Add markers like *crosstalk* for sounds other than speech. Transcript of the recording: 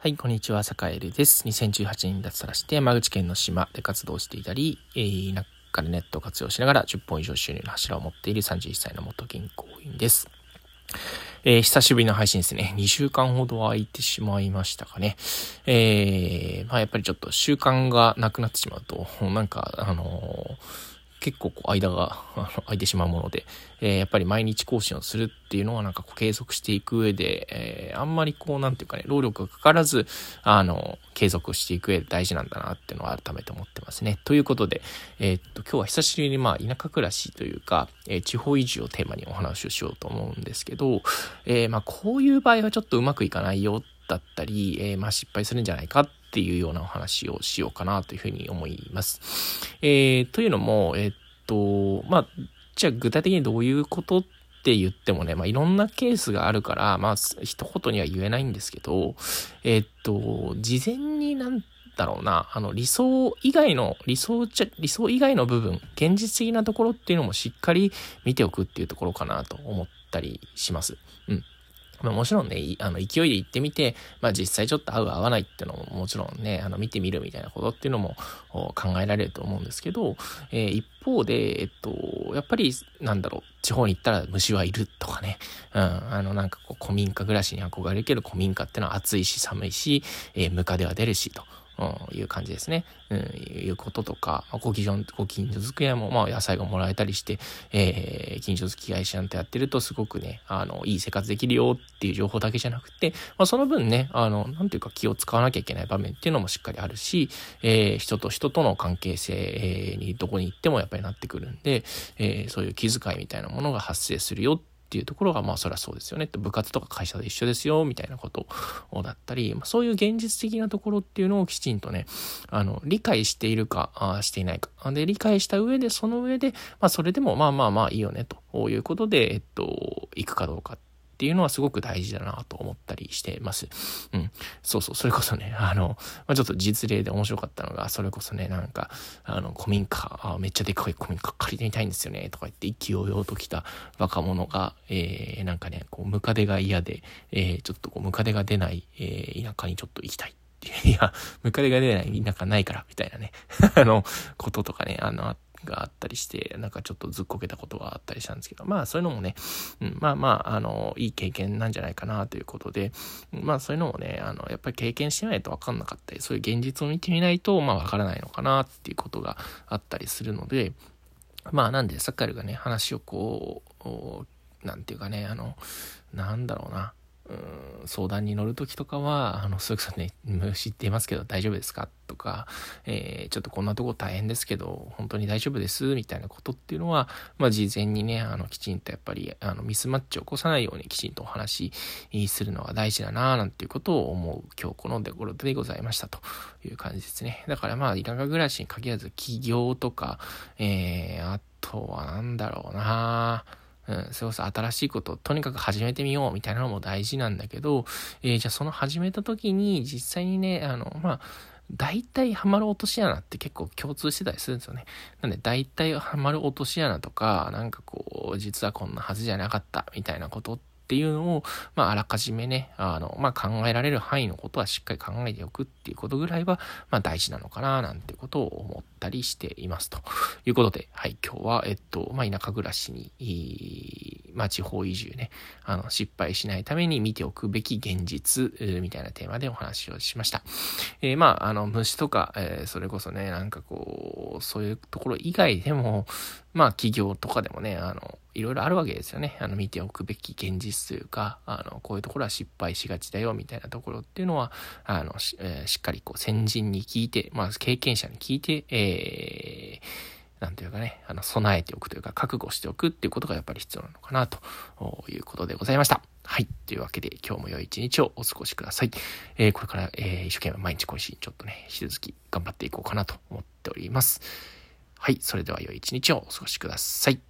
はい、こんにちは、坂井です。2018年に脱サラして山口県の島で活動していたり、えー、田舎でネットを活用しながら10本以上収入の柱を持っている31歳の元銀行員です。えー、久しぶりの配信ですね。2週間ほど空いてしまいましたかね。えー、まあやっぱりちょっと習慣がなくなってしまうと、なんか、あのー結構こう間が *laughs* 空いてしまうもので、えー、やっぱり毎日更新をするっていうのはなんかこう継続していく上で、えー、あんまりこうなんていうかね、労力がかからず、あの、継続していく上で大事なんだなっていうのは改めて思ってますね。ということで、えー、っと、今日は久しぶりにまあ田舎暮らしというか、え地方移住をテーマにお話をしようと思うんですけど、えまあこういう場合はちょっとうまくいかないよってだったり、えまあ失敗するんじゃないかっていうようなお話をしようかなというふうに思います。えー、というのも、えー、っと、まあ、じゃあ具体的にどういうことって言ってもね、まあ、いろんなケースがあるから、まあ、一言には言えないんですけど、えー、っと、事前になんだろうな、あの、理想以外の、理想じゃ、理想以外の部分、現実的なところっていうのもしっかり見ておくっていうところかなと思ったりします。うん。まあもちろんね、あの、勢いで行ってみて、まあ実際ちょっと合う合わないっていうのももちろんね、あの、見てみるみたいなことっていうのも考えられると思うんですけど、えー、一方で、えっと、やっぱり、なんだろう、地方に行ったら虫はいるとかね、うん、あの、なんかこう、古民家暮らしに憧れるけど、古民家ってのは暑いし寒いし、えー、ムカデは出るしと。いう感じですね。うん、いうこととか、ご近所、ご近所付き合いも、まあ、野菜がもらえたりして、えー、近所付き合いしなんてやってると、すごくね、あの、いい生活できるよっていう情報だけじゃなくて、まあ、その分ね、あの、なんていうか気を使わなきゃいけない場面っていうのもしっかりあるし、えー、人と人との関係性にどこに行ってもやっぱりなってくるんで、えー、そういう気遣いみたいなものが発生するよってっていうところが、まあそりゃそうですよね。部活とか会社で一緒ですよ、みたいなことだったり、まあ、そういう現実的なところっていうのをきちんとね、あの、理解しているか、あしていないか。で、理解した上で、その上で、まあそれでもまあまあまあいいよね、ということで、えっと、行くかどうかっっていうのはすごく大事だなと思ったりしてます。うん。そうそう、それこそね、あの、まあ、ちょっと実例で面白かったのが、それこそね、なんか、あの、古民家、あめっちゃでかい古民家借りてみたいんですよね、とか言って意気揚々と来た若者が、えー、なんかね、こう、ムカデが嫌で、えー、ちょっとこう、ムカデが出ない、えー、田舎にちょっと行きたい。*laughs* いや、ムカデが出ない田舎ないから、みたいなね、*laughs* あの、こととかね、あの、あってがあったりして、なんかちょっとずっこけたことがあったりしたんですけど、まあそういうのもね、うん、まあまあ、あの、いい経験なんじゃないかなということで、まあそういうのもね、あの、やっぱり経験してないとわかんなかったり、そういう現実を見てみないと、まあわからないのかなっていうことがあったりするので、まあなんで、サッカーがね、話をこう、なんていうかね、あの、なんだろうな、相談に乗るときとかは、あの、それこそね、知っていますけど大丈夫ですかとか、えー、ちょっとこんなとこ大変ですけど、本当に大丈夫ですみたいなことっていうのは、まあ、事前にね、あの、きちんとやっぱり、あの、ミスマッチを起こさないようにきちんとお話しするのは大事だななんていうことを思う今日このデコロでございましたという感じですね。だからまあ、田舎暮らしに限らず企業とか、えー、あとはなんだろうなぁうん、それこそ新しいことをとにかく始めてみようみたいなのも大事なんだけど、えー、じゃあその始めた時に実際にね、あの、まあ、大体ハマる落とし穴って結構共通してたりするんですよね。なんで大体ハマる落とし穴とか、なんかこう、実はこんなはずじゃなかったみたいなことってっていうのを、まあ、あらかじめね、あの、まあ、考えられる範囲のことはしっかり考えておくっていうことぐらいは、まあ、大事なのかな、なんてことを思ったりしています。ということで、はい、今日は、えっと、まあ、田舎暮らしに、まあ、地方移住ね、あの、失敗しないために見ておくべき現実、みたいなテーマでお話をしました。えー、まあ、あの、虫とか、えー、それこそね、なんかこう、そういうところ以外でも、まあ、企業とかでもね、あの、いろいろあるわけですよね。あの、見ておくべき現実というか、あの、こういうところは失敗しがちだよ、みたいなところっていうのは、あの、し,、えー、しっかりこう、先人に聞いて、まあ、経験者に聞いて、えー、なんというかね、あの、備えておくというか、覚悟しておくっていうことがやっぱり必要なのかな、ということでございました。はい。というわけで、今日も良い一日をお過ごしください。えー、これから、えー、一生懸命毎日更新、ちょっとね、引き続き頑張っていこうかなと思っております。はい。それでは良い一日をお過ごしください。